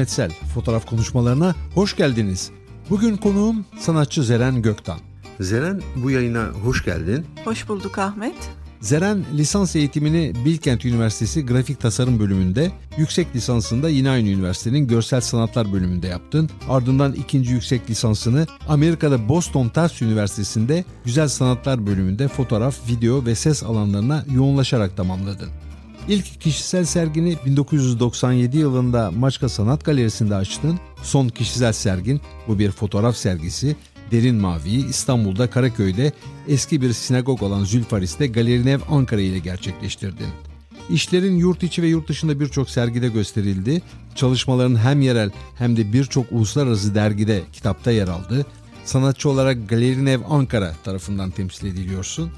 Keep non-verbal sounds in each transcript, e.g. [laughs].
ben Ahmet Sel. Fotoğraf konuşmalarına hoş geldiniz. Bugün konuğum sanatçı Zeren Göktan. Zeren bu yayına hoş geldin. Hoş bulduk Ahmet. Zeren lisans eğitimini Bilkent Üniversitesi Grafik Tasarım bölümünde, yüksek lisansında yine aynı üniversitenin Görsel Sanatlar bölümünde yaptın. Ardından ikinci yüksek lisansını Amerika'da Boston Tufts Üniversitesi'nde Güzel Sanatlar bölümünde fotoğraf, video ve ses alanlarına yoğunlaşarak tamamladın. İlk kişisel sergini 1997 yılında Maçka Sanat Galerisi'nde açtın. Son kişisel sergin bu bir fotoğraf sergisi Derin Mavi'yi İstanbul'da Karaköy'de eski bir sinagog olan Zülfaris'te Galerinev Ankara ile gerçekleştirdin. İşlerin yurt içi ve yurt dışında birçok sergide gösterildi. Çalışmaların hem yerel hem de birçok uluslararası dergide, kitapta yer aldı. Sanatçı olarak Galerinev Ankara tarafından temsil ediliyorsun.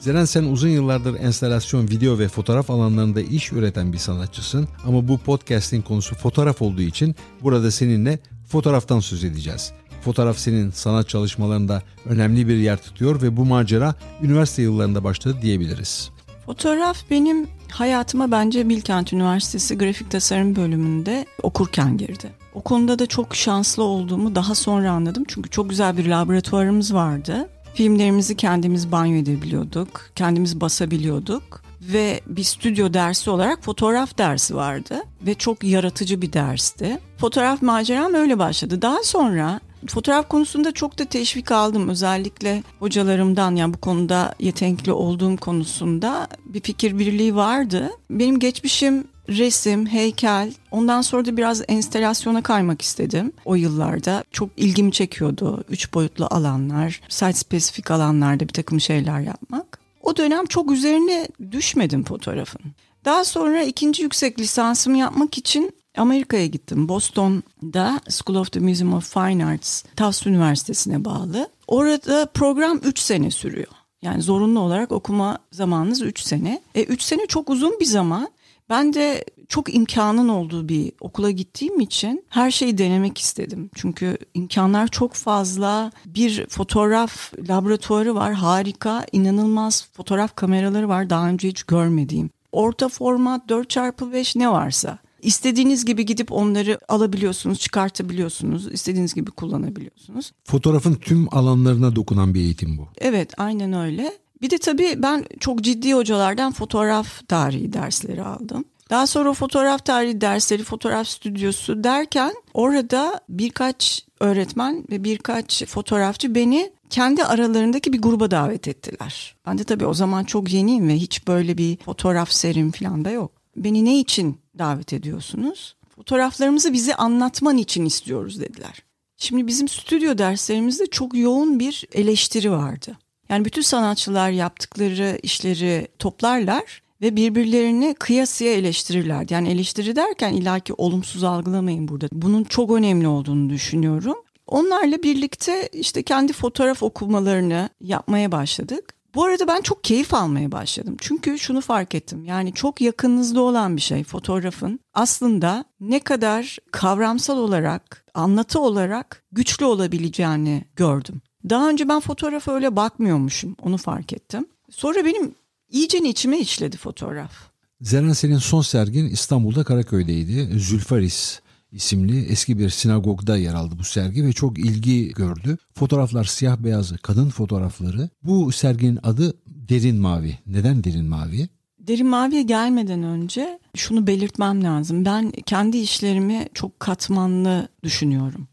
Zeren sen uzun yıllardır enstalasyon, video ve fotoğraf alanlarında iş üreten bir sanatçısın ama bu podcast'in konusu fotoğraf olduğu için burada seninle fotoğraftan söz edeceğiz. Fotoğraf senin sanat çalışmalarında önemli bir yer tutuyor ve bu macera üniversite yıllarında başladı diyebiliriz. Fotoğraf benim hayatıma bence Bilkent Üniversitesi Grafik Tasarım bölümünde okurken girdi. O da çok şanslı olduğumu daha sonra anladım. Çünkü çok güzel bir laboratuvarımız vardı. Filmlerimizi kendimiz banyo edebiliyorduk, kendimiz basabiliyorduk ve bir stüdyo dersi olarak fotoğraf dersi vardı ve çok yaratıcı bir dersti. Fotoğraf maceram öyle başladı. Daha sonra fotoğraf konusunda çok da teşvik aldım özellikle hocalarımdan yani bu konuda yetenekli olduğum konusunda bir fikir birliği vardı. Benim geçmişim resim, heykel, ondan sonra da biraz enstelasyona kaymak istedim o yıllarda. Çok ilgimi çekiyordu. Üç boyutlu alanlar, site spesifik alanlarda bir takım şeyler yapmak. O dönem çok üzerine düşmedim fotoğrafın. Daha sonra ikinci yüksek lisansımı yapmak için Amerika'ya gittim. Boston'da School of the Museum of Fine Arts, Tufts Üniversitesi'ne bağlı. Orada program 3 sene sürüyor. Yani zorunlu olarak okuma zamanınız 3 sene. 3 e, sene çok uzun bir zaman. Ben de çok imkanın olduğu bir okula gittiğim için her şeyi denemek istedim. Çünkü imkanlar çok fazla. Bir fotoğraf laboratuvarı var harika, inanılmaz fotoğraf kameraları var daha önce hiç görmediğim. Orta format 4x5 ne varsa. İstediğiniz gibi gidip onları alabiliyorsunuz, çıkartabiliyorsunuz, istediğiniz gibi kullanabiliyorsunuz. Fotoğrafın tüm alanlarına dokunan bir eğitim bu. Evet, aynen öyle. Bir de tabii ben çok ciddi hocalardan fotoğraf tarihi dersleri aldım. Daha sonra fotoğraf tarihi dersleri, fotoğraf stüdyosu derken orada birkaç öğretmen ve birkaç fotoğrafçı beni kendi aralarındaki bir gruba davet ettiler. Ben de tabii o zaman çok yeniyim ve hiç böyle bir fotoğraf serim falan da yok. Beni ne için davet ediyorsunuz? Fotoğraflarımızı bize anlatman için istiyoruz dediler. Şimdi bizim stüdyo derslerimizde çok yoğun bir eleştiri vardı. Yani bütün sanatçılar yaptıkları işleri toplarlar ve birbirlerini kıyasıya eleştirirler. Yani eleştiri derken ilaki olumsuz algılamayın burada. Bunun çok önemli olduğunu düşünüyorum. Onlarla birlikte işte kendi fotoğraf okumalarını yapmaya başladık. Bu arada ben çok keyif almaya başladım. Çünkü şunu fark ettim. Yani çok yakınınızda olan bir şey fotoğrafın aslında ne kadar kavramsal olarak, anlatı olarak güçlü olabileceğini gördüm. Daha önce ben fotoğrafa öyle bakmıyormuşum. Onu fark ettim. Sonra benim iyice içime işledi fotoğraf. Zeren senin son sergin İstanbul'da Karaköy'deydi. Zülfaris isimli eski bir sinagogda yer aldı bu sergi ve çok ilgi gördü. Fotoğraflar siyah beyaz kadın fotoğrafları. Bu serginin adı Derin Mavi. Neden Derin Mavi? Derin Mavi'ye gelmeden önce şunu belirtmem lazım. Ben kendi işlerimi çok katmanlı düşünüyorum.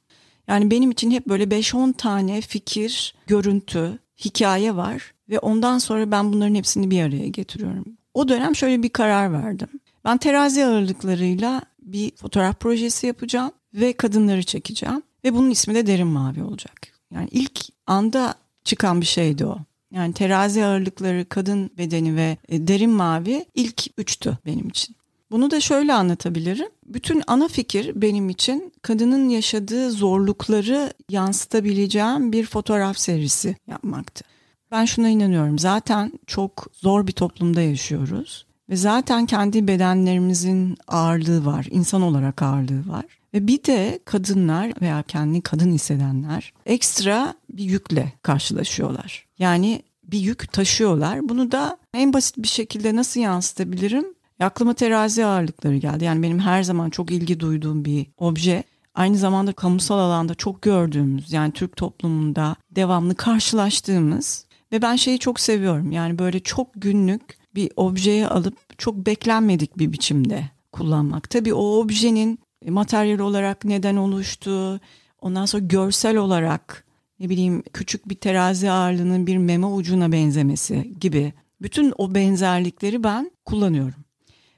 Yani benim için hep böyle 5-10 tane fikir, görüntü, hikaye var ve ondan sonra ben bunların hepsini bir araya getiriyorum. O dönem şöyle bir karar verdim. Ben terazi ağırlıklarıyla bir fotoğraf projesi yapacağım ve kadınları çekeceğim ve bunun ismi de Derin Mavi olacak. Yani ilk anda çıkan bir şeydi o. Yani terazi ağırlıkları, kadın bedeni ve e, derin mavi ilk üçtü benim için. Bunu da şöyle anlatabilirim. Bütün ana fikir benim için kadının yaşadığı zorlukları yansıtabileceğim bir fotoğraf serisi yapmaktı. Ben şuna inanıyorum. Zaten çok zor bir toplumda yaşıyoruz ve zaten kendi bedenlerimizin ağırlığı var, insan olarak ağırlığı var. Ve bir de kadınlar veya kendi kadın hissedenler ekstra bir yükle karşılaşıyorlar. Yani bir yük taşıyorlar. Bunu da en basit bir şekilde nasıl yansıtabilirim? Aklıma terazi ağırlıkları geldi. Yani benim her zaman çok ilgi duyduğum bir obje. Aynı zamanda kamusal alanda çok gördüğümüz yani Türk toplumunda devamlı karşılaştığımız ve ben şeyi çok seviyorum. Yani böyle çok günlük bir objeyi alıp çok beklenmedik bir biçimde kullanmak. Tabii o objenin materyal olarak neden oluştuğu, ondan sonra görsel olarak ne bileyim küçük bir terazi ağırlığının bir meme ucuna benzemesi gibi bütün o benzerlikleri ben kullanıyorum.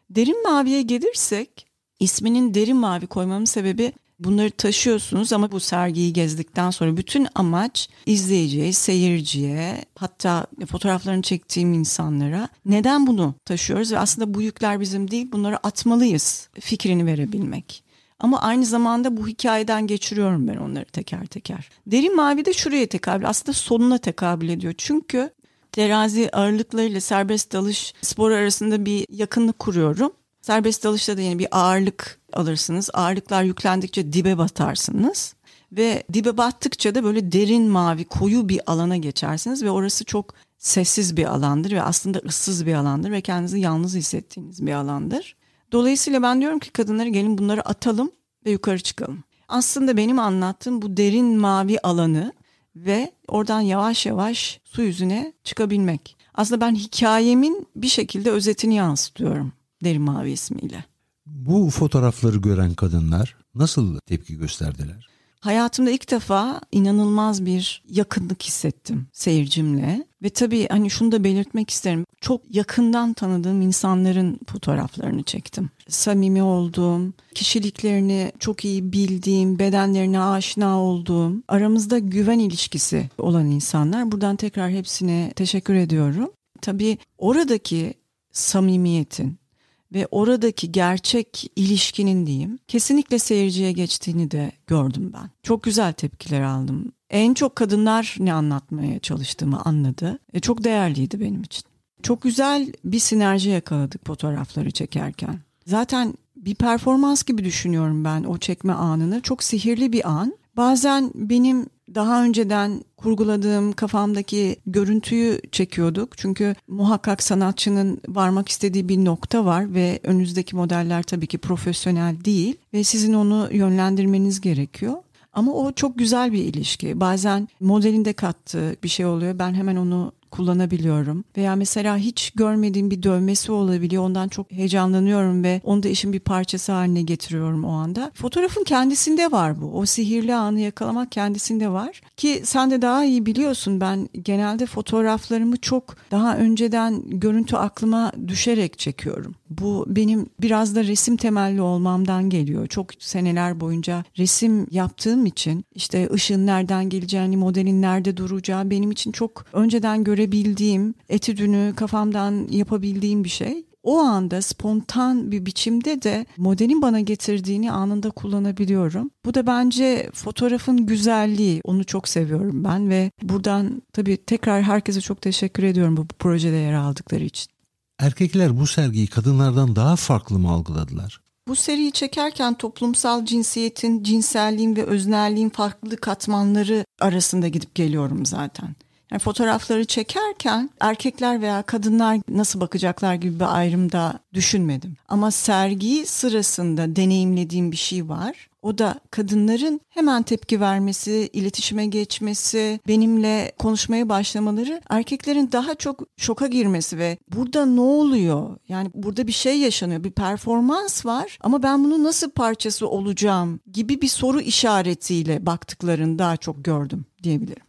Derin maviye gelirsek isminin derin mavi koymamın sebebi bunları taşıyorsunuz ama bu sergiyi gezdikten sonra bütün amaç izleyiciye, seyirciye hatta fotoğraflarını çektiğim insanlara neden bunu taşıyoruz ve aslında bu yükler bizim değil bunları atmalıyız fikrini verebilmek. Ama aynı zamanda bu hikayeden geçiriyorum ben onları teker teker. Derin mavi de şuraya tekabül aslında sonuna tekabül ediyor. Çünkü terazi ağırlıklarıyla serbest dalış spor arasında bir yakınlık kuruyorum. Serbest dalışta da yine bir ağırlık alırsınız. Ağırlıklar yüklendikçe dibe batarsınız. Ve dibe battıkça da böyle derin mavi koyu bir alana geçersiniz ve orası çok sessiz bir alandır ve aslında ıssız bir alandır ve kendinizi yalnız hissettiğiniz bir alandır. Dolayısıyla ben diyorum ki kadınlara gelin bunları atalım ve yukarı çıkalım. Aslında benim anlattığım bu derin mavi alanı ve oradan yavaş yavaş su yüzüne çıkabilmek. Aslında ben hikayemin bir şekilde özetini yansıtıyorum derin mavi ismiyle. Bu fotoğrafları gören kadınlar nasıl tepki gösterdiler? Hayatımda ilk defa inanılmaz bir yakınlık hissettim seyircimle. Ve tabii hani şunu da belirtmek isterim. Çok yakından tanıdığım insanların fotoğraflarını çektim. Samimi olduğum, kişiliklerini çok iyi bildiğim, bedenlerine aşina olduğum, aramızda güven ilişkisi olan insanlar. Buradan tekrar hepsine teşekkür ediyorum. Tabii oradaki samimiyetin, ve oradaki gerçek ilişkinin diyeyim kesinlikle seyirciye geçtiğini de gördüm ben. Çok güzel tepkiler aldım. En çok kadınlar ne anlatmaya çalıştığımı anladı. E, çok değerliydi benim için. Çok güzel bir sinerji yakaladık fotoğrafları çekerken. Zaten bir performans gibi düşünüyorum ben o çekme anını. Çok sihirli bir an. Bazen benim daha önceden kurguladığım kafamdaki görüntüyü çekiyorduk. Çünkü muhakkak sanatçının varmak istediği bir nokta var ve önünüzdeki modeller tabii ki profesyonel değil ve sizin onu yönlendirmeniz gerekiyor. Ama o çok güzel bir ilişki. Bazen modelinde kattığı bir şey oluyor. Ben hemen onu kullanabiliyorum. Veya mesela hiç görmediğim bir dövmesi olabiliyor. Ondan çok heyecanlanıyorum ve onu da işin bir parçası haline getiriyorum o anda. Fotoğrafın kendisinde var bu. O sihirli anı yakalamak kendisinde var. Ki sen de daha iyi biliyorsun ben genelde fotoğraflarımı çok daha önceden görüntü aklıma düşerek çekiyorum. Bu benim biraz da resim temelli olmamdan geliyor. Çok seneler boyunca resim yaptığım için işte ışığın nereden geleceğini, modelin nerede duracağı benim için çok önceden görebildiğim, etüdünü kafamdan yapabildiğim bir şey. O anda spontan bir biçimde de modelin bana getirdiğini anında kullanabiliyorum. Bu da bence fotoğrafın güzelliği. Onu çok seviyorum ben ve buradan tabii tekrar herkese çok teşekkür ediyorum bu projede yer aldıkları için. Erkekler bu sergiyi kadınlardan daha farklı mı algıladılar? Bu seriyi çekerken toplumsal cinsiyetin, cinselliğin ve öznelliğin farklı katmanları arasında gidip geliyorum zaten. Yani fotoğrafları çekerken erkekler veya kadınlar nasıl bakacaklar gibi bir ayrımda düşünmedim. Ama sergi sırasında deneyimlediğim bir şey var. O da kadınların hemen tepki vermesi, iletişime geçmesi, benimle konuşmaya başlamaları, erkeklerin daha çok şoka girmesi ve burada ne oluyor? Yani burada bir şey yaşanıyor, bir performans var ama ben bunun nasıl parçası olacağım gibi bir soru işaretiyle baktıklarını daha çok gördüm diyebilirim.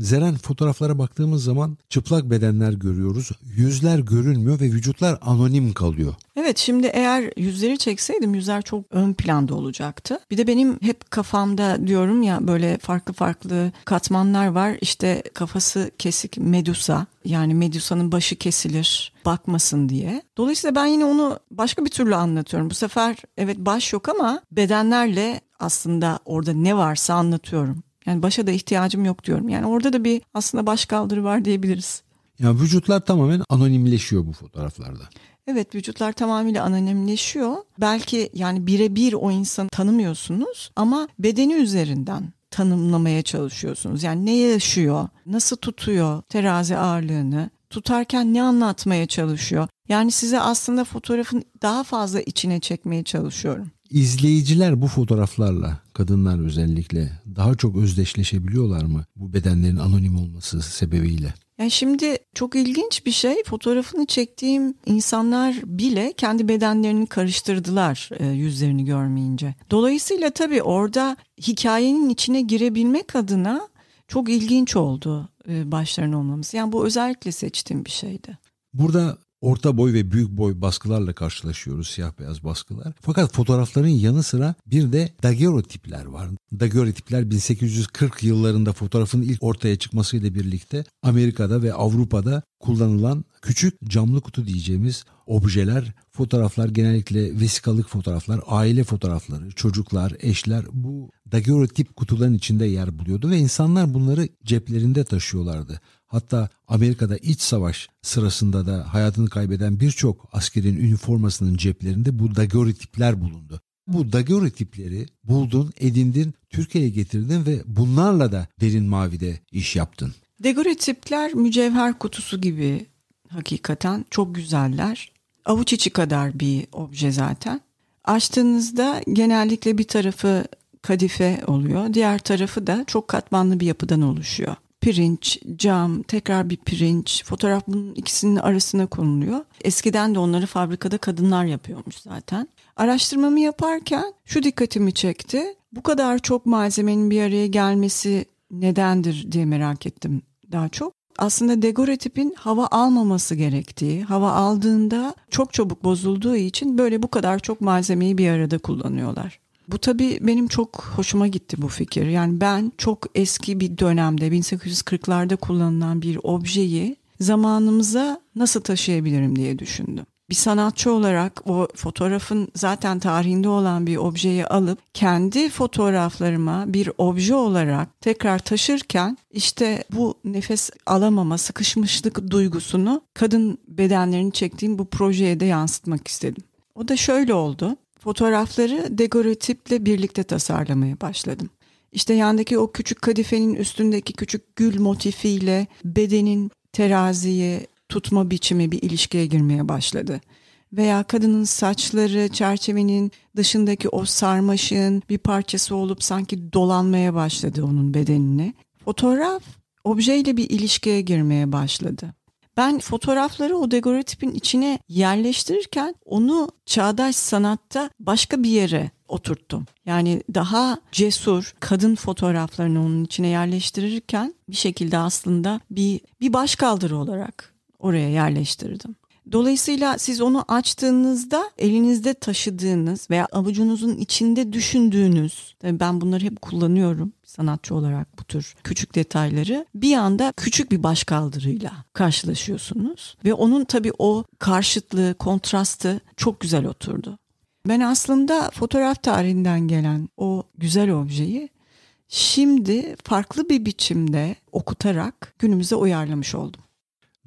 Zeren fotoğraflara baktığımız zaman çıplak bedenler görüyoruz. Yüzler görünmüyor ve vücutlar anonim kalıyor. Evet şimdi eğer yüzleri çekseydim yüzler çok ön planda olacaktı. Bir de benim hep kafamda diyorum ya böyle farklı farklı katmanlar var. İşte kafası kesik Medusa yani Medusa'nın başı kesilir bakmasın diye. Dolayısıyla ben yine onu başka bir türlü anlatıyorum. Bu sefer evet baş yok ama bedenlerle aslında orada ne varsa anlatıyorum. Yani başa da ihtiyacım yok diyorum. Yani orada da bir aslında baş kaldırı var diyebiliriz. Yani vücutlar tamamen anonimleşiyor bu fotoğraflarda. Evet vücutlar tamamıyla anonimleşiyor. Belki yani birebir o insanı tanımıyorsunuz ama bedeni üzerinden tanımlamaya çalışıyorsunuz. Yani ne yaşıyor, nasıl tutuyor terazi ağırlığını, tutarken ne anlatmaya çalışıyor? Yani size aslında fotoğrafın daha fazla içine çekmeye çalışıyorum. İzleyiciler bu fotoğraflarla, kadınlar özellikle daha çok özdeşleşebiliyorlar mı bu bedenlerin anonim olması sebebiyle? Yani şimdi çok ilginç bir şey fotoğrafını çektiğim insanlar bile kendi bedenlerini karıştırdılar e, yüzlerini görmeyince. Dolayısıyla tabii orada hikayenin içine girebilmek adına çok ilginç oldu e, başlarına olmamız. Yani bu özellikle seçtiğim bir şeydi. Burada orta boy ve büyük boy baskılarla karşılaşıyoruz siyah beyaz baskılar. Fakat fotoğrafların yanı sıra bir de daguerreotipler var. Daguerreotipler 1840 yıllarında fotoğrafın ilk ortaya çıkmasıyla birlikte Amerika'da ve Avrupa'da kullanılan küçük camlı kutu diyeceğimiz objeler, fotoğraflar genellikle vesikalık fotoğraflar, aile fotoğrafları, çocuklar, eşler bu daguerreotip kutuların içinde yer buluyordu ve insanlar bunları ceplerinde taşıyorlardı. Hatta Amerika'da iç savaş sırasında da hayatını kaybeden birçok askerin üniformasının ceplerinde bu daguerreotipler bulundu. Bu daguerreotipleri buldun, edindin, Türkiye'ye getirdin ve bunlarla da derin mavide iş yaptın. Daguerreotipler mücevher kutusu gibi hakikaten çok güzeller. Avuç içi kadar bir obje zaten. Açtığınızda genellikle bir tarafı kadife oluyor. Diğer tarafı da çok katmanlı bir yapıdan oluşuyor pirinç, cam, tekrar bir pirinç, fotoğraf bunun ikisinin arasına konuluyor. Eskiden de onları fabrikada kadınlar yapıyormuş zaten. Araştırmamı yaparken şu dikkatimi çekti. Bu kadar çok malzemenin bir araya gelmesi nedendir diye merak ettim daha çok. Aslında dekoratipin hava almaması gerektiği, hava aldığında çok çabuk bozulduğu için böyle bu kadar çok malzemeyi bir arada kullanıyorlar. Bu tabii benim çok hoşuma gitti bu fikir. Yani ben çok eski bir dönemde 1840'larda kullanılan bir objeyi zamanımıza nasıl taşıyabilirim diye düşündüm. Bir sanatçı olarak o fotoğrafın zaten tarihinde olan bir objeyi alıp kendi fotoğraflarıma bir obje olarak tekrar taşırken işte bu nefes alamama, sıkışmışlık duygusunu kadın bedenlerini çektiğim bu projeye de yansıtmak istedim. O da şöyle oldu. Fotoğrafları dekoratifle birlikte tasarlamaya başladım. İşte yandaki o küçük kadifenin üstündeki küçük gül motifiyle bedenin teraziye tutma biçimi bir ilişkiye girmeye başladı. Veya kadının saçları çerçevenin dışındaki o sarmaşığın bir parçası olup sanki dolanmaya başladı onun bedenine. Fotoğraf objeyle bir ilişkiye girmeye başladı. Ben fotoğrafları o dekoratipin içine yerleştirirken onu çağdaş sanatta başka bir yere oturttum. Yani daha cesur kadın fotoğraflarını onun içine yerleştirirken bir şekilde aslında bir bir başkaldırı olarak oraya yerleştirdim. Dolayısıyla siz onu açtığınızda elinizde taşıdığınız veya avucunuzun içinde düşündüğünüz, ben bunları hep kullanıyorum sanatçı olarak bu tür küçük detayları bir anda küçük bir başkaldırıyla karşılaşıyorsunuz ve onun tabii o karşıtlığı, kontrastı çok güzel oturdu. Ben aslında fotoğraf tarihinden gelen o güzel objeyi şimdi farklı bir biçimde okutarak günümüze uyarlamış oldum.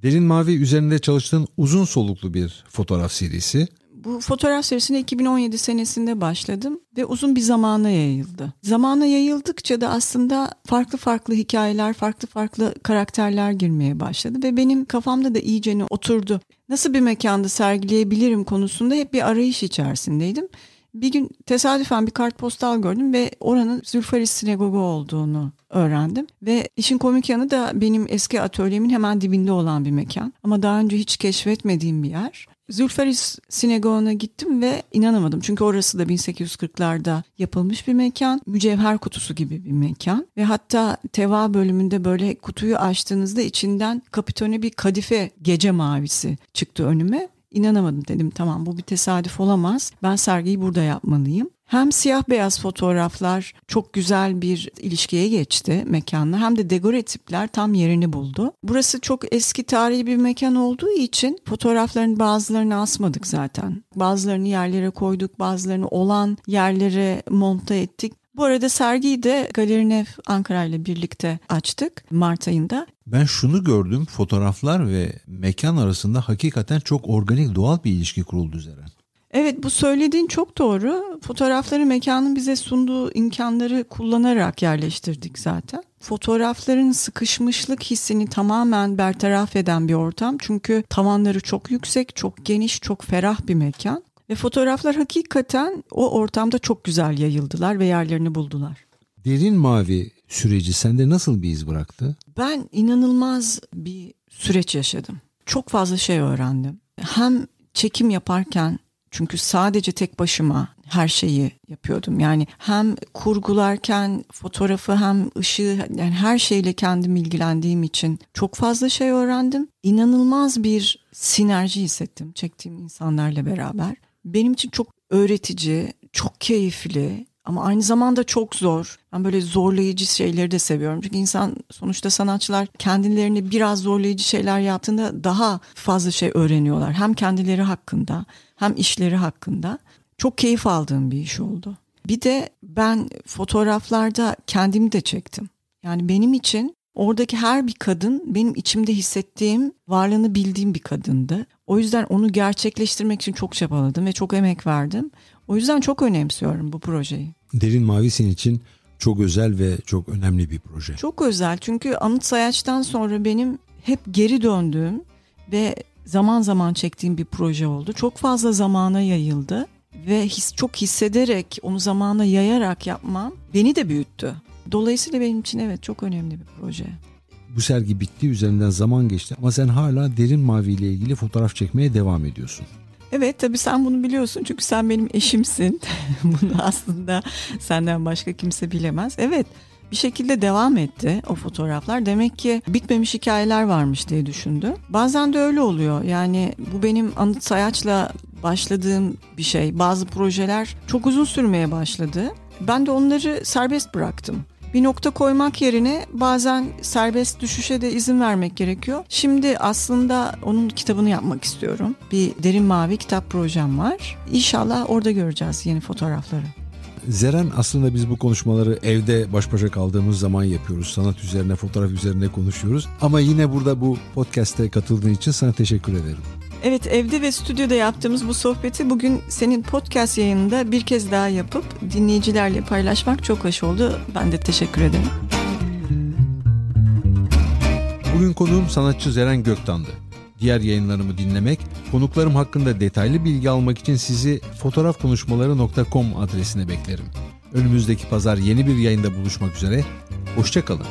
Derin Mavi üzerinde çalıştığın uzun soluklu bir fotoğraf serisi. Bu fotoğraf serisine 2017 senesinde başladım ve uzun bir zamana yayıldı. Zamana yayıldıkça da aslında farklı farklı hikayeler, farklı farklı karakterler girmeye başladı ve benim kafamda da iyicene oturdu. Nasıl bir mekanda sergileyebilirim konusunda hep bir arayış içerisindeydim. Bir gün tesadüfen bir kartpostal gördüm ve oranın Zülfaris Sinagogu olduğunu öğrendim. Ve işin komik yanı da benim eski atölyemin hemen dibinde olan bir mekan. Ama daha önce hiç keşfetmediğim bir yer. Zülfaris Sinagogu'na gittim ve inanamadım. Çünkü orası da 1840'larda yapılmış bir mekan. Mücevher kutusu gibi bir mekan. Ve hatta teva bölümünde böyle kutuyu açtığınızda içinden kapitone bir kadife gece mavisi çıktı önüme. İnanamadım dedim tamam bu bir tesadüf olamaz. Ben sergiyi burada yapmalıyım. Hem siyah beyaz fotoğraflar çok güzel bir ilişkiye geçti mekanla hem de dekoratifler tam yerini buldu. Burası çok eski tarihi bir mekan olduğu için fotoğrafların bazılarını asmadık zaten. Bazılarını yerlere koyduk, bazılarını olan yerlere monta ettik. Bu arada sergiyi de Galeri Nef Ankara ile birlikte açtık Mart ayında. Ben şunu gördüm fotoğraflar ve mekan arasında hakikaten çok organik doğal bir ilişki kuruldu Zeren. Evet bu söylediğin çok doğru. Fotoğrafları mekanın bize sunduğu imkanları kullanarak yerleştirdik zaten. fotoğrafların sıkışmışlık hissini tamamen bertaraf eden bir ortam. Çünkü tavanları çok yüksek, çok geniş, çok ferah bir mekan. Ve fotoğraflar hakikaten o ortamda çok güzel yayıldılar ve yerlerini buldular. Derin mavi süreci sende nasıl bir iz bıraktı? Ben inanılmaz bir süreç yaşadım. Çok fazla şey öğrendim. Hem çekim yaparken çünkü sadece tek başıma her şeyi yapıyordum. Yani hem kurgularken fotoğrafı hem ışığı yani her şeyle kendim ilgilendiğim için çok fazla şey öğrendim. İnanılmaz bir sinerji hissettim çektiğim insanlarla beraber. Benim için çok öğretici, çok keyifli ama aynı zamanda çok zor. Ben böyle zorlayıcı şeyleri de seviyorum. Çünkü insan sonuçta sanatçılar kendilerini biraz zorlayıcı şeyler yaptığında daha fazla şey öğreniyorlar. Hem kendileri hakkında hem işleri hakkında. Çok keyif aldığım bir iş oldu. Bir de ben fotoğraflarda kendimi de çektim. Yani benim için oradaki her bir kadın benim içimde hissettiğim, varlığını bildiğim bir kadındı. O yüzden onu gerçekleştirmek için çok çabaladım ve çok emek verdim. O yüzden çok önemsiyorum bu projeyi. Derin Mavi senin için çok özel ve çok önemli bir proje. Çok özel çünkü Anıt Sayaç'tan sonra benim hep geri döndüğüm ve zaman zaman çektiğim bir proje oldu. Çok fazla zamana yayıldı ve his, çok hissederek onu zamana yayarak yapmam beni de büyüttü. Dolayısıyla benim için evet çok önemli bir proje. Bu sergi bitti, üzerinden zaman geçti ama sen hala Derin Mavi ile ilgili fotoğraf çekmeye devam ediyorsun. Evet tabii sen bunu biliyorsun çünkü sen benim eşimsin. [laughs] bunu aslında senden başka kimse bilemez. Evet bir şekilde devam etti o fotoğraflar. Demek ki bitmemiş hikayeler varmış diye düşündü. Bazen de öyle oluyor. Yani bu benim anıt sayaçla başladığım bir şey. Bazı projeler çok uzun sürmeye başladı. Ben de onları serbest bıraktım bir nokta koymak yerine bazen serbest düşüşe de izin vermek gerekiyor. Şimdi aslında onun kitabını yapmak istiyorum. Bir derin mavi kitap projem var. İnşallah orada göreceğiz yeni fotoğrafları. Zeren aslında biz bu konuşmaları evde baş başa kaldığımız zaman yapıyoruz. Sanat üzerine, fotoğraf üzerine konuşuyoruz. Ama yine burada bu podcast'te katıldığın için sana teşekkür ederim. Evet evde ve stüdyoda yaptığımız bu sohbeti bugün senin podcast yayınında bir kez daha yapıp dinleyicilerle paylaşmak çok hoş oldu. Ben de teşekkür ederim. Bugün konuğum sanatçı Zeren Göktan'dı. Diğer yayınlarımı dinlemek, konuklarım hakkında detaylı bilgi almak için sizi fotoğrafkonuşmaları.com adresine beklerim. Önümüzdeki pazar yeni bir yayında buluşmak üzere. Hoşçakalın.